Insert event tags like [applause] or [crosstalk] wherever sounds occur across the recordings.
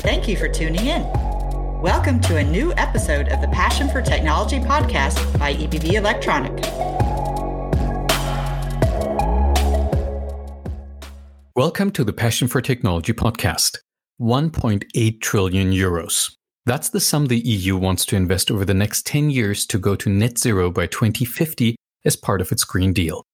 and thank you for tuning in. Welcome to a new episode of the Passion for Technology podcast by EBV Electronic. Welcome to the Passion for Technology podcast. 1.8 trillion euros. That's the sum the EU wants to invest over the next 10 years to go to net zero by 2050 as part of its Green Deal.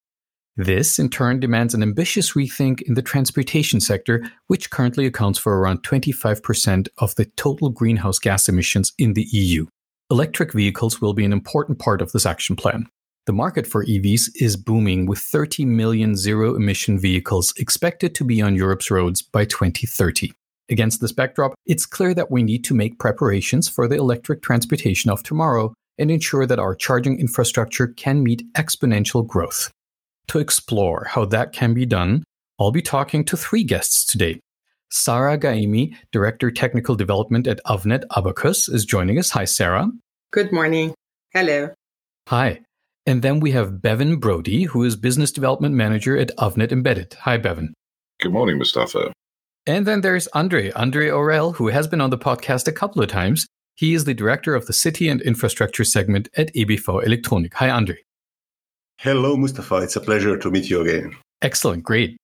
This, in turn, demands an ambitious rethink in the transportation sector, which currently accounts for around 25% of the total greenhouse gas emissions in the EU. Electric vehicles will be an important part of this action plan. The market for EVs is booming, with 30 million zero emission vehicles expected to be on Europe's roads by 2030. Against this backdrop, it's clear that we need to make preparations for the electric transportation of tomorrow and ensure that our charging infrastructure can meet exponential growth. To explore how that can be done, I'll be talking to three guests today. Sarah Gaimi, Director Technical Development at Avnet Abacus, is joining us. Hi, Sarah. Good morning. Hello. Hi. And then we have Bevan Brody, who is Business Development Manager at Avnet Embedded. Hi, Bevan. Good morning, Mustafa. And then there's Andre, Andre Aurel, who has been on the podcast a couple of times. He is the Director of the City and Infrastructure segment at EBV Electronic. Hi, Andre. Hello, Mustafa. It's a pleasure to meet you again. Excellent. Great.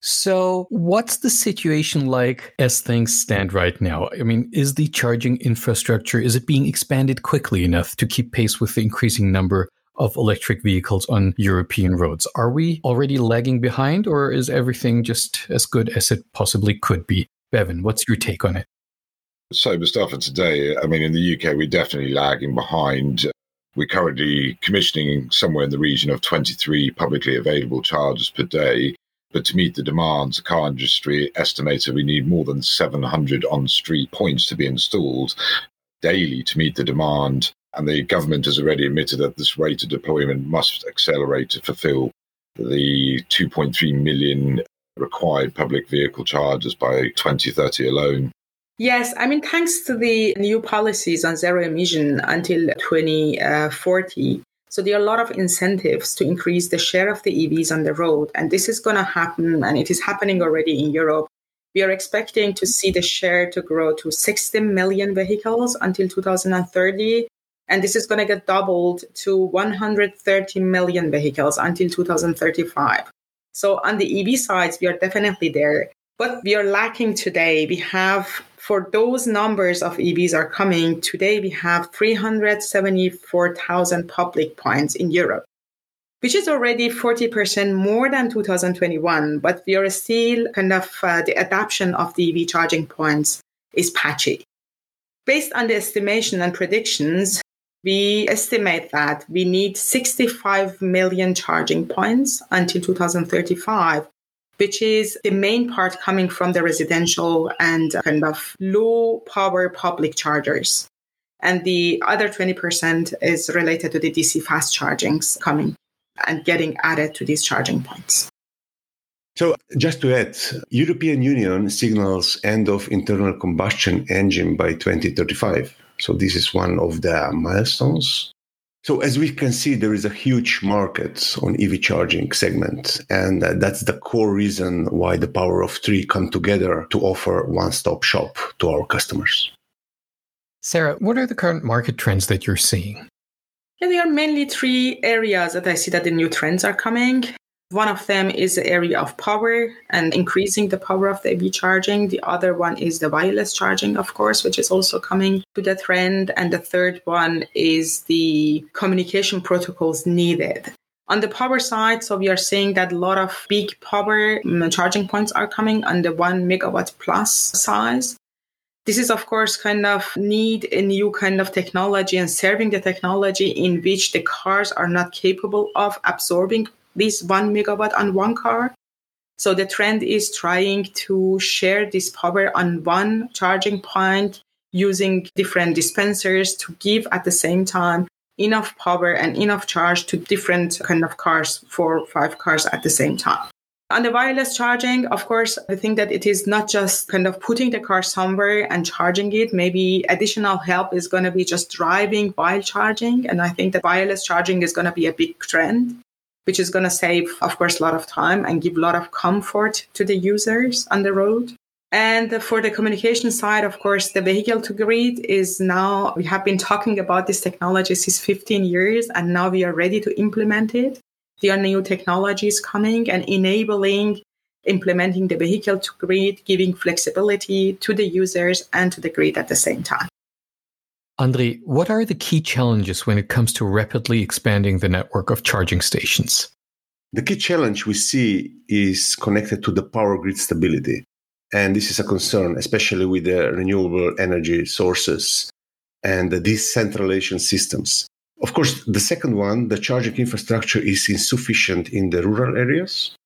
So, what's the situation like as things stand right now? I mean, is the charging infrastructure is it being expanded quickly enough to keep pace with the increasing number of electric vehicles on European roads? Are we already lagging behind or is everything just as good as it possibly could be? Bevan, what's your take on it? So, Mustafa, today, I mean, in the UK, we're definitely lagging behind. We're currently commissioning somewhere in the region of 23 publicly available chargers per day. But to meet the demands, the car industry estimates that we need more than 700 on street points to be installed daily to meet the demand. And the government has already admitted that this rate of deployment must accelerate to fulfill the 2.3 million required public vehicle chargers by 2030 alone. Yes, I mean, thanks to the new policies on zero emission until 2040. So there are a lot of incentives to increase the share of the EVs on the road. And this is going to happen, and it is happening already in Europe. We are expecting to see the share to grow to 60 million vehicles until 2030. And this is going to get doubled to 130 million vehicles until 2035. So on the EV sides, we are definitely there. But we are lacking today. We have for those numbers of EVs are coming, today we have 374,000 public points in Europe, which is already 40% more than 2021, but we are still kind of uh, the adoption of the EV charging points is patchy. Based on the estimation and predictions, we estimate that we need 65 million charging points until 2035 which is the main part coming from the residential and uh, kind of low power public chargers. And the other 20% is related to the DC fast chargings coming and getting added to these charging points. So just to add, European Union signals end of internal combustion engine by 2035. So this is one of the milestones so as we can see, there is a huge market on EV charging segment, and uh, that's the core reason why the power of three come together to offer one-stop shop to our customers. Sarah, what are the current market trends that you're seeing? Yeah, there are mainly three areas that I see that the new trends are coming. One of them is the area of power and increasing the power of the EV charging. The other one is the wireless charging, of course, which is also coming to the trend. And the third one is the communication protocols needed. On the power side, so we are seeing that a lot of big power mm, charging points are coming on the one megawatt plus size. This is, of course, kind of need a new kind of technology and serving the technology in which the cars are not capable of absorbing this one megawatt on one car. So the trend is trying to share this power on one charging point using different dispensers to give at the same time enough power and enough charge to different kind of cars, four five cars at the same time. On the wireless charging, of course, I think that it is not just kind of putting the car somewhere and charging it. Maybe additional help is going to be just driving while charging. And I think that wireless charging is going to be a big trend which is going to save, of course, a lot of time and give a lot of comfort to the users on the road. And for the communication side, of course, the vehicle to grid is now, we have been talking about this technology since 15 years, and now we are ready to implement it. There are new technologies coming and enabling implementing the vehicle to grid, giving flexibility to the users and to the grid at the same time. Andre, what are the key challenges when it comes to rapidly expanding the network of charging stations? The key challenge we see is connected to the power grid stability. And this is a concern, especially with the renewable energy sources and the decentralization systems. Of course, the second one, the charging infrastructure is insufficient in the rural areas.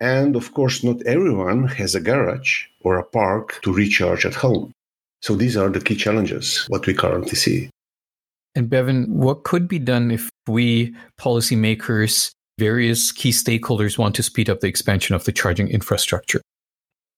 And of course, not everyone has a garage or a park to recharge at home. So these are the key challenges, what we currently see. And Bevan, what could be done if we policymakers, various key stakeholders want to speed up the expansion of the charging infrastructure?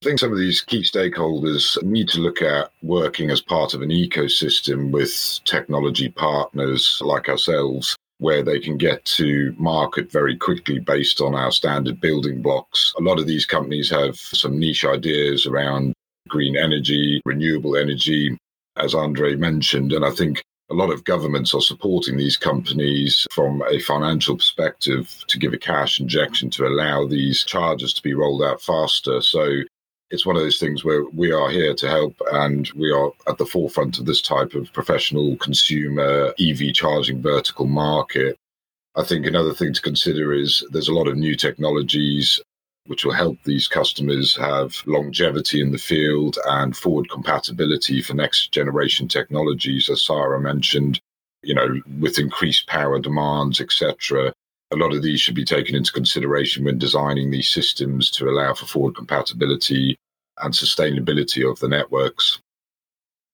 I think some of these key stakeholders need to look at working as part of an ecosystem with technology partners like ourselves, where they can get to market very quickly based on our standard building blocks. A lot of these companies have some niche ideas around green energy, renewable energy, as Andre mentioned. And I think a lot of governments are supporting these companies from a financial perspective to give a cash injection to allow these charges to be rolled out faster. So it's one of those things where we are here to help and we are at the forefront of this type of professional consumer EV charging vertical market. I think another thing to consider is there's a lot of new technologies which will help these customers have longevity in the field and forward compatibility for next generation technologies, as Sarah mentioned, you know, with increased power demands, etc a lot of these should be taken into consideration when designing these systems to allow for forward compatibility and sustainability of the networks.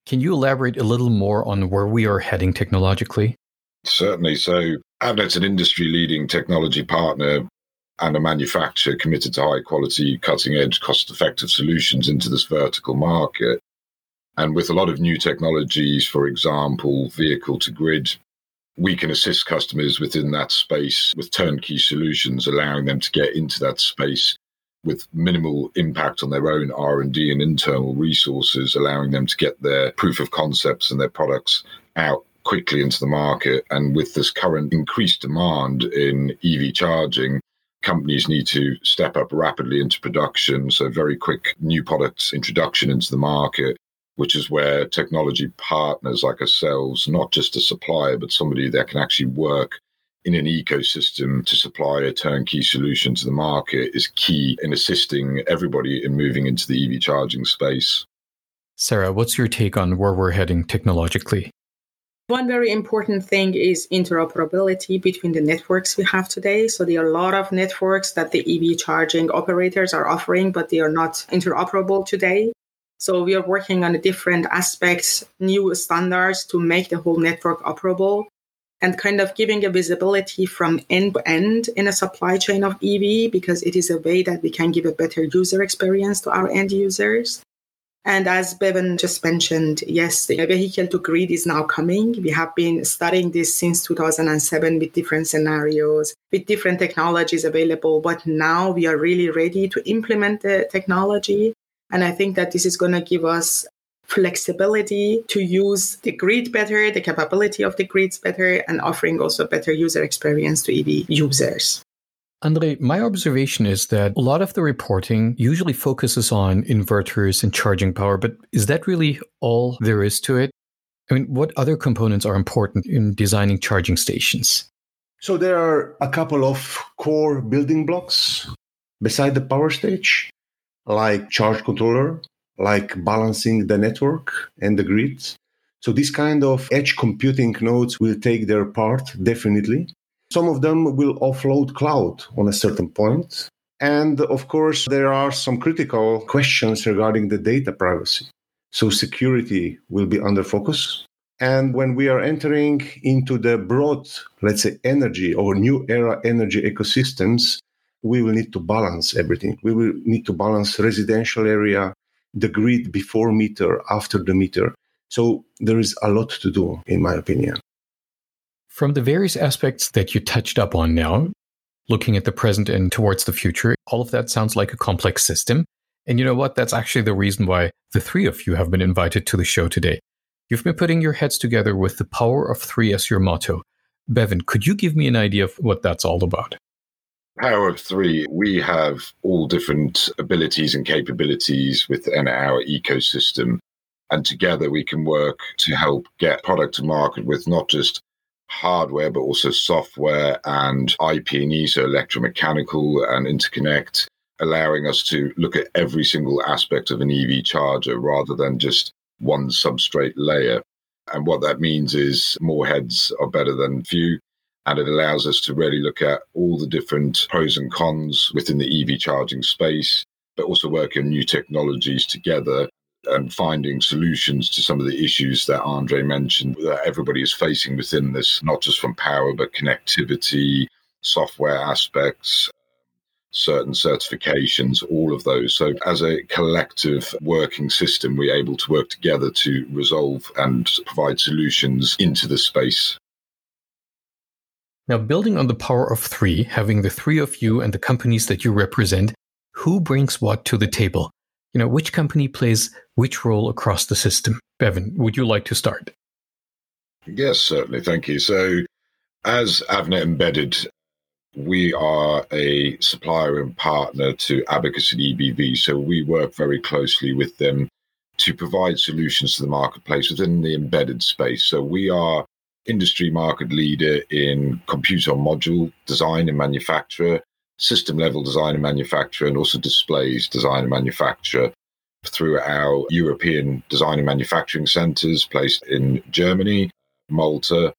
Can you elaborate a little more on where we are heading technologically? Certainly. So, Avnet's an industry leading technology partner and a manufacturer committed to high quality, cutting edge, cost effective solutions into this vertical market. And with a lot of new technologies, for example, vehicle to grid we can assist customers within that space with turnkey solutions, allowing them to get into that space with minimal impact on their own R&D and internal resources, allowing them to get their proof of concepts and their products out quickly into the market. And with this current increased demand in EV charging, companies need to step up rapidly into production. So very quick new products introduction into the market which is where technology partners like ourselves, not just a supplier, but somebody that can actually work in an ecosystem to supply a turnkey solution to the market, is key in assisting everybody in moving into the EV charging space. Sarah, what's your take on where we're heading technologically? One very important thing is interoperability between the networks we have today. So there are a lot of networks that the EV charging operators are offering, but they are not interoperable today. So we are working on different aspects, new standards to make the whole network operable and kind of giving a visibility from end to end in a supply chain of EV because it is a way that we can give a better user experience to our end users. And as Bevan just mentioned, yes, the vehicle to grid is now coming. We have been studying this since 2007 with different scenarios, with different technologies available. But now we are really ready to implement the technology and I think that this is going to give us flexibility to use the grid better, the capability of the grids better, and offering also better user experience to EV users. Andre, my observation is that a lot of the reporting usually focuses on inverters and charging power, but is that really all there is to it? I mean, what other components are important in designing charging stations? So there are a couple of core building blocks beside the power stage like charge controller, like balancing the network and the grid. So these kind of edge computing nodes will take their part definitely. Some of them will offload cloud on a certain point. And of course, there are some critical questions regarding the data privacy. So security will be under focus. And when we are entering into the broad, let's say, energy or new era energy ecosystems, we will need to balance everything. We will need to balance residential area, the grid before meter, after the meter. So there is a lot to do, in my opinion. From the various aspects that you touched up on now, looking at the present and towards the future, all of that sounds like a complex system. And you know what? That's actually the reason why the three of you have been invited to the show today. You've been putting your heads together with the power of three as your motto. Bevan, could you give me an idea of what that's all about? Power of three, we have all different abilities and capabilities within our ecosystem. And together we can work to help get product to market with not just hardware, but also software and IP&E, so electromechanical and interconnect, allowing us to look at every single aspect of an EV charger rather than just one substrate layer. And what that means is more heads are better than few. And it allows us to really look at all the different pros and cons within the EV charging space, but also work on new technologies together and finding solutions to some of the issues that Andre mentioned that everybody is facing within this, not just from power, but connectivity, software aspects, certain certifications, all of those. So, as a collective working system, we're able to work together to resolve and provide solutions into the space. Now, building on the power of three, having the three of you and the companies that you represent, who brings what to the table? You know, which company plays which role across the system? Bevan, would you like to start? Yes, certainly. Thank you. So, as Avnet Embedded, we are a supplier and partner to Abacus and EBV. So we work very closely with them to provide solutions to the marketplace within the embedded space. So we are industry market leader in computer module design and manufacture, system level design and manufacture, and also displays design and manufacture through our European design and manufacturing centers placed in Germany, Malta,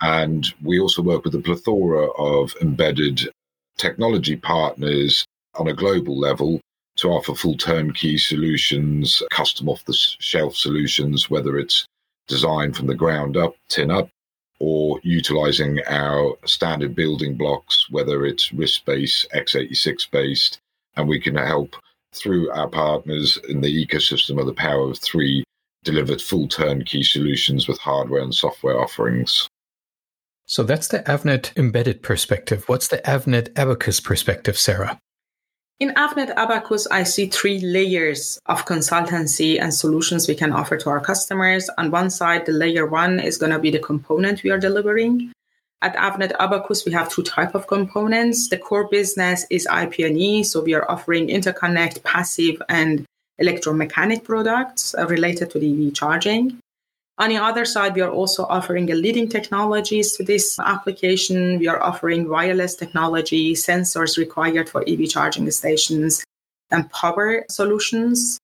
and we also work with a plethora of embedded technology partners on a global level to offer full turnkey solutions, custom off the shelf solutions, whether it's designed from the ground up, tin up, or utilizing our standard building blocks, whether it's RISC based, x86 based, and we can help through our partners in the ecosystem of the power of three delivered full turnkey solutions with hardware and software offerings. So that's the Avnet embedded perspective. What's the Avnet Abacus perspective, Sarah? In Avnet Abacus, I see three layers of consultancy and solutions we can offer to our customers. On one side, the layer one is going to be the component we are delivering. At Avnet Abacus, we have two type of components. The core business is IP&E, so we are offering interconnect, passive, and electromechanic products uh, related to the EV charging. On the other side, we are also offering leading technologies to this application. We are offering wireless technology, sensors required for EV charging stations, and power solutions.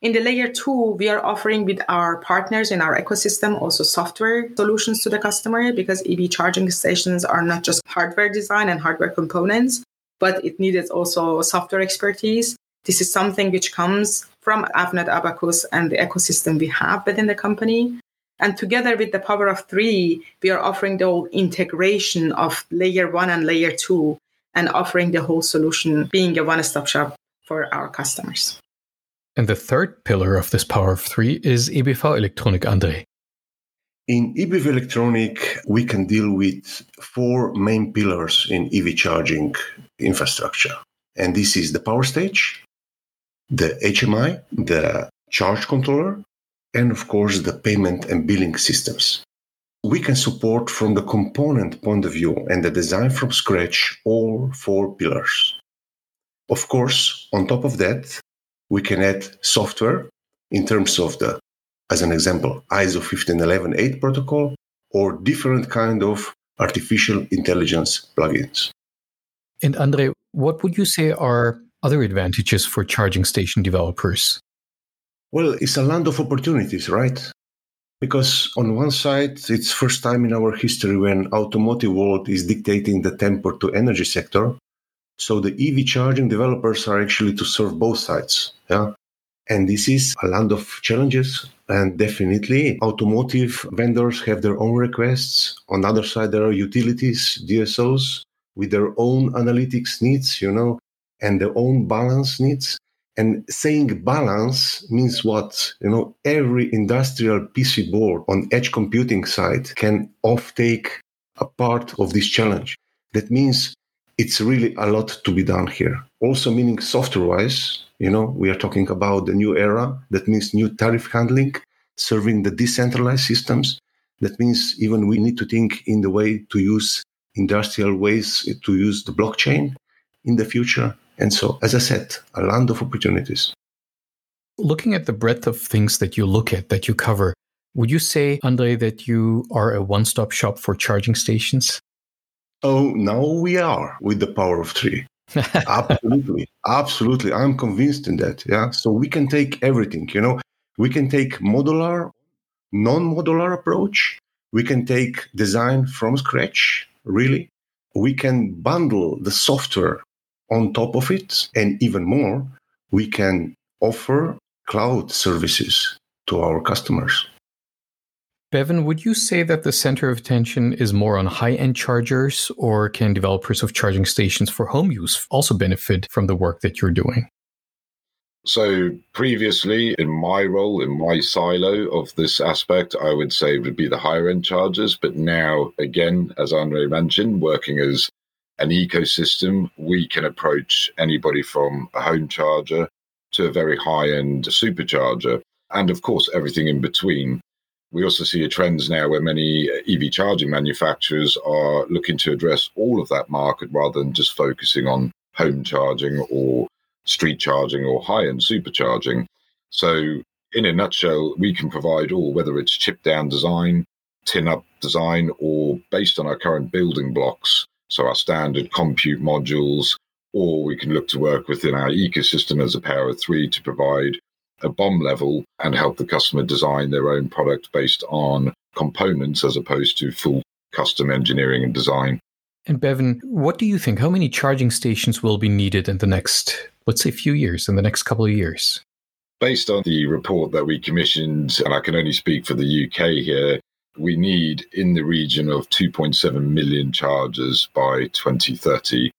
In the layer two, we are offering with our partners in our ecosystem also software solutions to the customer because EV charging stations are not just hardware design and hardware components, but it needed also software expertise. This is something which comes from Avnet Abacus and the ecosystem we have within the company. And together with the power of three, we are offering the whole integration of layer one and layer two and offering the whole solution being a one stop shop for our customers. And the third pillar of this power of three is EBV Electronic, Andre. In EBV Electronic, we can deal with four main pillars in EV charging infrastructure. And this is the power stage, the HMI, the charge controller, and of course the payment and billing systems. We can support from the component point of view and the design from scratch all four pillars. Of course, on top of that, we can add software in terms of the, as an example, ISO 15118 protocol or different kind of artificial intelligence plugins. And Andre, what would you say are other advantages for charging station developers? Well, it's a land of opportunities, right? Because on one side, it's first time in our history when automotive world is dictating the tempo to energy sector. So the EV charging developers are actually to serve both sides. Yeah. And this is a land of challenges. And definitely automotive vendors have their own requests. On the other side, there are utilities, DSOs with their own analytics needs, you know, and their own balance needs. And saying balance means what? You know, every industrial PC board on edge computing side can offtake a part of this challenge. That means it's really a lot to be done here. Also, meaning software wise, you know, we are talking about the new era. That means new tariff handling, serving the decentralized systems. That means even we need to think in the way to use industrial ways to use the blockchain in the future. And so, as I said, a land of opportunities. Looking at the breadth of things that you look at, that you cover, would you say, Andre, that you are a one stop shop for charging stations? Oh, now we are with the power of three. [laughs] absolutely. Absolutely. I'm convinced in that. Yeah. So we can take everything, you know, we can take modular, non modular approach. We can take design from scratch, really. We can bundle the software on top of it. And even more, we can offer cloud services to our customers. Bevan, would you say that the center of attention is more on high end chargers, or can developers of charging stations for home use also benefit from the work that you're doing? So, previously, in my role, in my silo of this aspect, I would say it would be the higher end chargers. But now, again, as Andre mentioned, working as an ecosystem, we can approach anybody from a home charger to a very high end supercharger. And of course, everything in between. We also see a trend now where many EV charging manufacturers are looking to address all of that market rather than just focusing on home charging or street charging or high end supercharging. So, in a nutshell, we can provide all, whether it's chip down design, tin up design, or based on our current building blocks. So, our standard compute modules, or we can look to work within our ecosystem as a power of three to provide a BOM level and help the customer design their own product based on components as opposed to full custom engineering and design. And Bevan, what do you think? How many charging stations will be needed in the next, let's say, few years, in the next couple of years? Based on the report that we commissioned, and I can only speak for the UK here, we need in the region of 2.7 million chargers by 2030.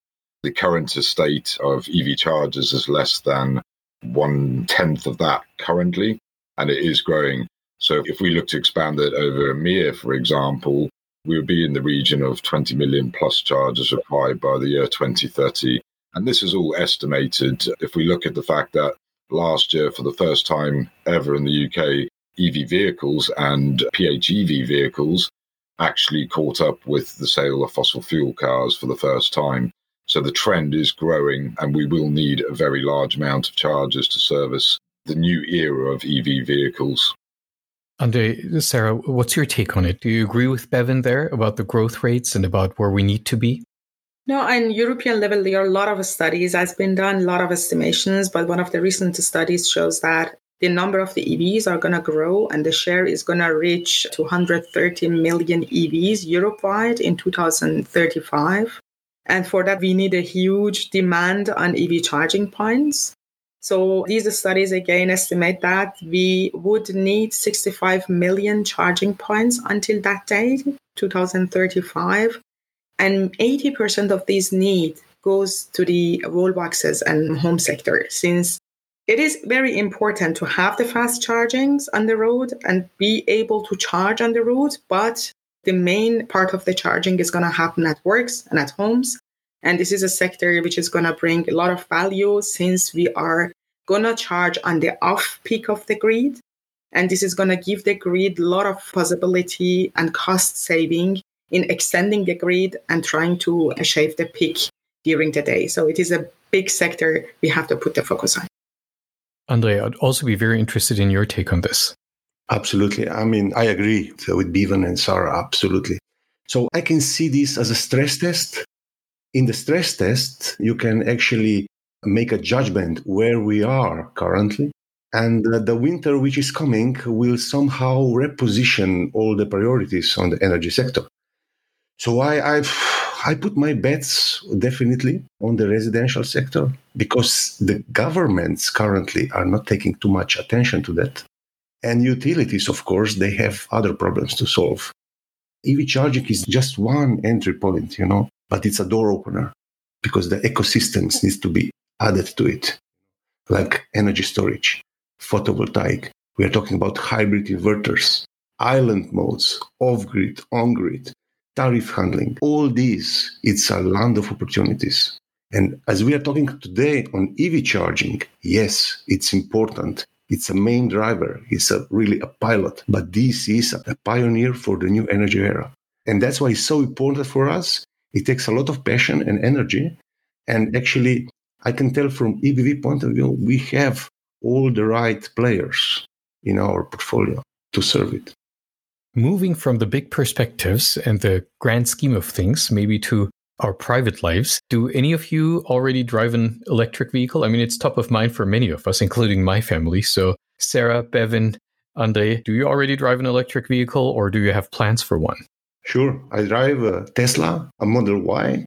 The current estate of EV chargers is less than one tenth of that currently, and it is growing. So if we look to expand that over EMEA, for example, we would be in the region of 20 million plus chargers required by the year 2030. And this is all estimated. If we look at the fact that last year, for the first time ever in the UK, EV vehicles and PHEV vehicles actually caught up with the sale of fossil fuel cars for the first time. So the trend is growing, and we will need a very large amount of chargers to service the new era of EV vehicles. And Sarah, what's your take on it? Do you agree with Bevan there about the growth rates and about where we need to be? No, on European level, there are a lot of studies has been done, a lot of estimations, but one of the recent studies shows that the number of the EVs are going to grow and the share is going to reach 230 million EVs Europe-wide in 2035. And for that, we need a huge demand on EV charging points. So these studies again estimate that we would need 65 million charging points until that date, 2035. And 80% of these need goes to the wall boxes and home sector since it is very important to have the fast chargings on the road and be able to charge on the road, but the main part of the charging is going to happen at works and at homes. And this is a sector which is going to bring a lot of value since we are going to charge on the off peak of the grid. And this is going to give the grid a lot of possibility and cost saving in extending the grid and trying to shave the peak during the day. So it is a big sector we have to put the focus on. Andre, I'd also be very interested in your take on this. Absolutely. I mean, I agree with Bevan and Sarah, absolutely. So I can see this as a stress test in the stress test, you can actually make a judgment where we are currently. And the winter which is coming will somehow reposition all the priorities on the energy sector. So I, I've, I put my bets definitely on the residential sector because the governments currently are not taking too much attention to that. And utilities, of course, they have other problems to solve. EV charging is just one entry point, you know but it's a door opener because the ecosystems needs to be added to it, like energy storage, photovoltaic. We are talking about hybrid inverters, island modes, off grid, on grid. Tariff handling. All these, it's a land of opportunities. And as we are talking today on EV charging, yes, it's important. It's a main driver. It's a, really a pilot. But this is a pioneer for the new energy era. And that's why it's so important for us. It takes a lot of passion and energy. And actually, I can tell from EBV point of view, we have all the right players in our portfolio to serve it. Moving from the big perspectives and the grand scheme of things, maybe to our private lives, do any of you already drive an electric vehicle? I mean, it's top of mind for many of us, including my family. So, Sarah, Bevan, Andre, do you already drive an electric vehicle or do you have plans for one? Sure. I drive a Tesla, a Model Y,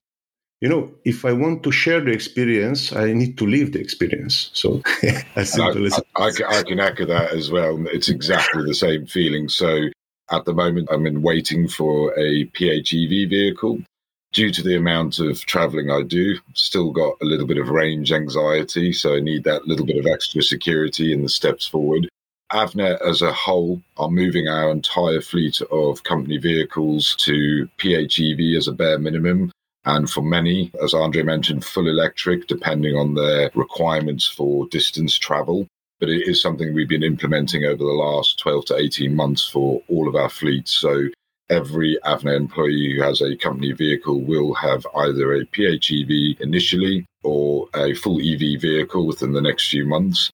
you know, if I want to share the experience, I need to live the experience. So, [laughs] as simple I, as I, I, I can echo that as well. It's exactly the same feeling. So, at the moment, I'm in waiting for a PHEV vehicle. Due to the amount of traveling I do, still got a little bit of range anxiety. So, I need that little bit of extra security in the steps forward. Avnet as a whole are moving our entire fleet of company vehicles to PHEV as a bare minimum and for many, as Andre mentioned, full electric, depending on their requirements for distance travel. But it is something we've been implementing over the last 12 to 18 months for all of our fleets. So every Avnet employee who has a company vehicle will have either a PHEV initially or a full EV vehicle within the next few months.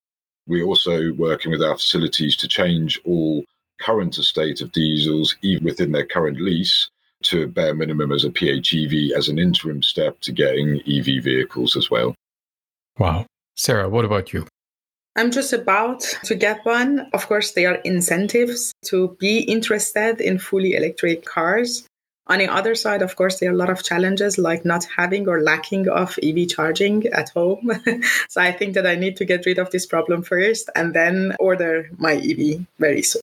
We're also working with our facilities to change all current estate of diesels, even within their current lease, to a bare minimum as a PHEV as an interim step to getting EV vehicles as well. Wow. Sarah, what about you? I'm just about to get one. Of course, there are incentives to be interested in fully electric cars. On the other side, of course, there are a lot of challenges like not having or lacking of EV charging at home. [laughs] so I think that I need to get rid of this problem first and then order my EV very soon.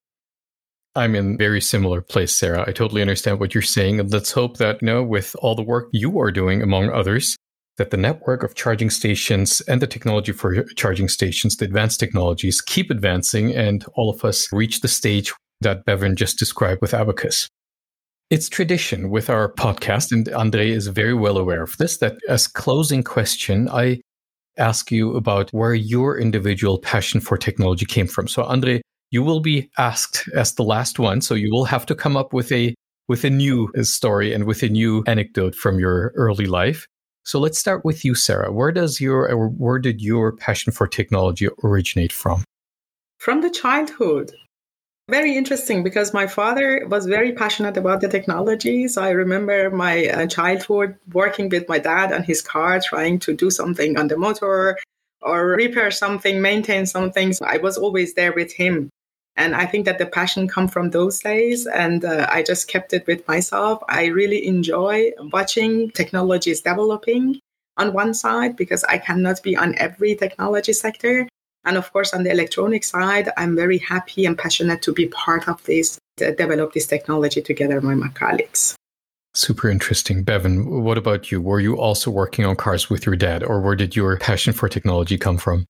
I'm in very similar place, Sarah. I totally understand what you're saying. And let's hope that, you know, with all the work you are doing, among others, that the network of charging stations and the technology for charging stations, the advanced technologies, keep advancing and all of us reach the stage that Bevan just described with Abacus. It's tradition with our podcast, and Andre is very well aware of this, that as closing question, I ask you about where your individual passion for technology came from. So, Andre, you will be asked as the last one. So you will have to come up with a with a new story and with a new anecdote from your early life. So let's start with you, Sarah. Where does your where did your passion for technology originate from? From the childhood. Very interesting because my father was very passionate about the technology. So I remember my uh, childhood working with my dad on his car, trying to do something on the motor or repair something, maintain something. So I was always there with him and i think that the passion come from those days and uh, i just kept it with myself i really enjoy watching technologies developing on one side because i cannot be on every technology sector and of course on the electronic side i'm very happy and passionate to be part of this to develop this technology together with my colleagues Super interesting. Bevan, what about you? Were you also working on cars with your dad, or where did your passion for technology come from?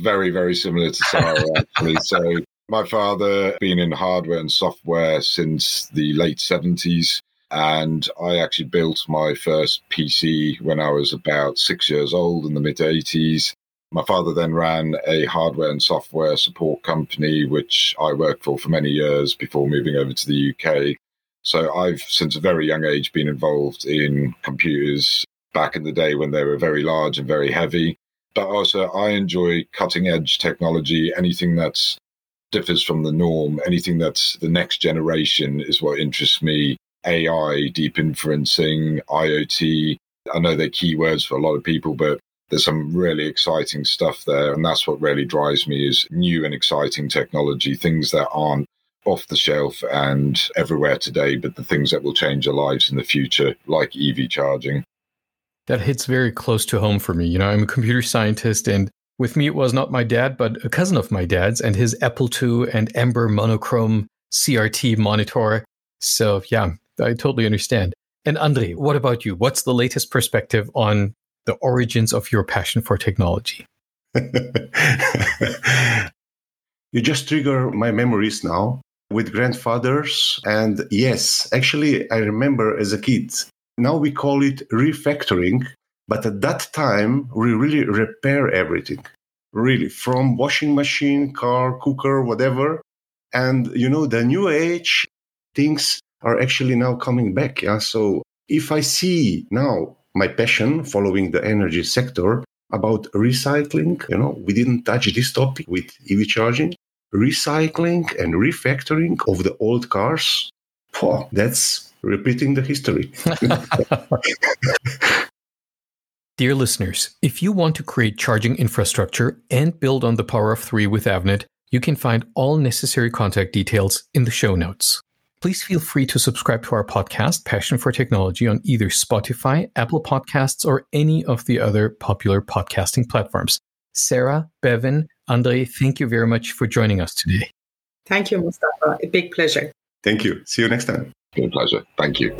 Very, very similar to Sarah, actually. so my father been in hardware and software since the late 70s and I actually built my first PC when I was about 6 years old in the mid 80s. My father then ran a hardware and software support company which I worked for for many years before moving over to the UK. So I've since a very young age been involved in computers back in the day when they were very large and very heavy. But also I enjoy cutting edge technology, anything that's differs from the norm. Anything that's the next generation is what interests me. AI, deep inferencing, IoT. I know they're keywords for a lot of people, but there's some really exciting stuff there. And that's what really drives me is new and exciting technology, things that aren't off the shelf and everywhere today, but the things that will change our lives in the future, like EV charging. That hits very close to home for me. You know, I'm a computer scientist and with me, it was not my dad, but a cousin of my dad's and his Apple II and Ember monochrome CRT monitor. So, yeah, I totally understand. And Andre, what about you? What's the latest perspective on the origins of your passion for technology? [laughs] you just trigger my memories now. with grandfathers. And yes, actually, I remember as a kid, now we call it refactoring. But at that time, we really repair everything, really, from washing machine, car, cooker, whatever. And, you know, the new age things are actually now coming back. Yeah. So if I see now my passion following the energy sector about recycling, you know, we didn't touch this topic with EV charging, recycling and refactoring of the old cars. Oh, that's repeating the history. [laughs] [laughs] Dear listeners, if you want to create charging infrastructure and build on the power of three with Avnet, you can find all necessary contact details in the show notes. Please feel free to subscribe to our podcast, Passion for Technology, on either Spotify, Apple Podcasts, or any of the other popular podcasting platforms. Sarah, Bevan, Andre, thank you very much for joining us today. Thank you, Mustafa. A big pleasure. Thank you. See you next time. Been a pleasure. Thank you.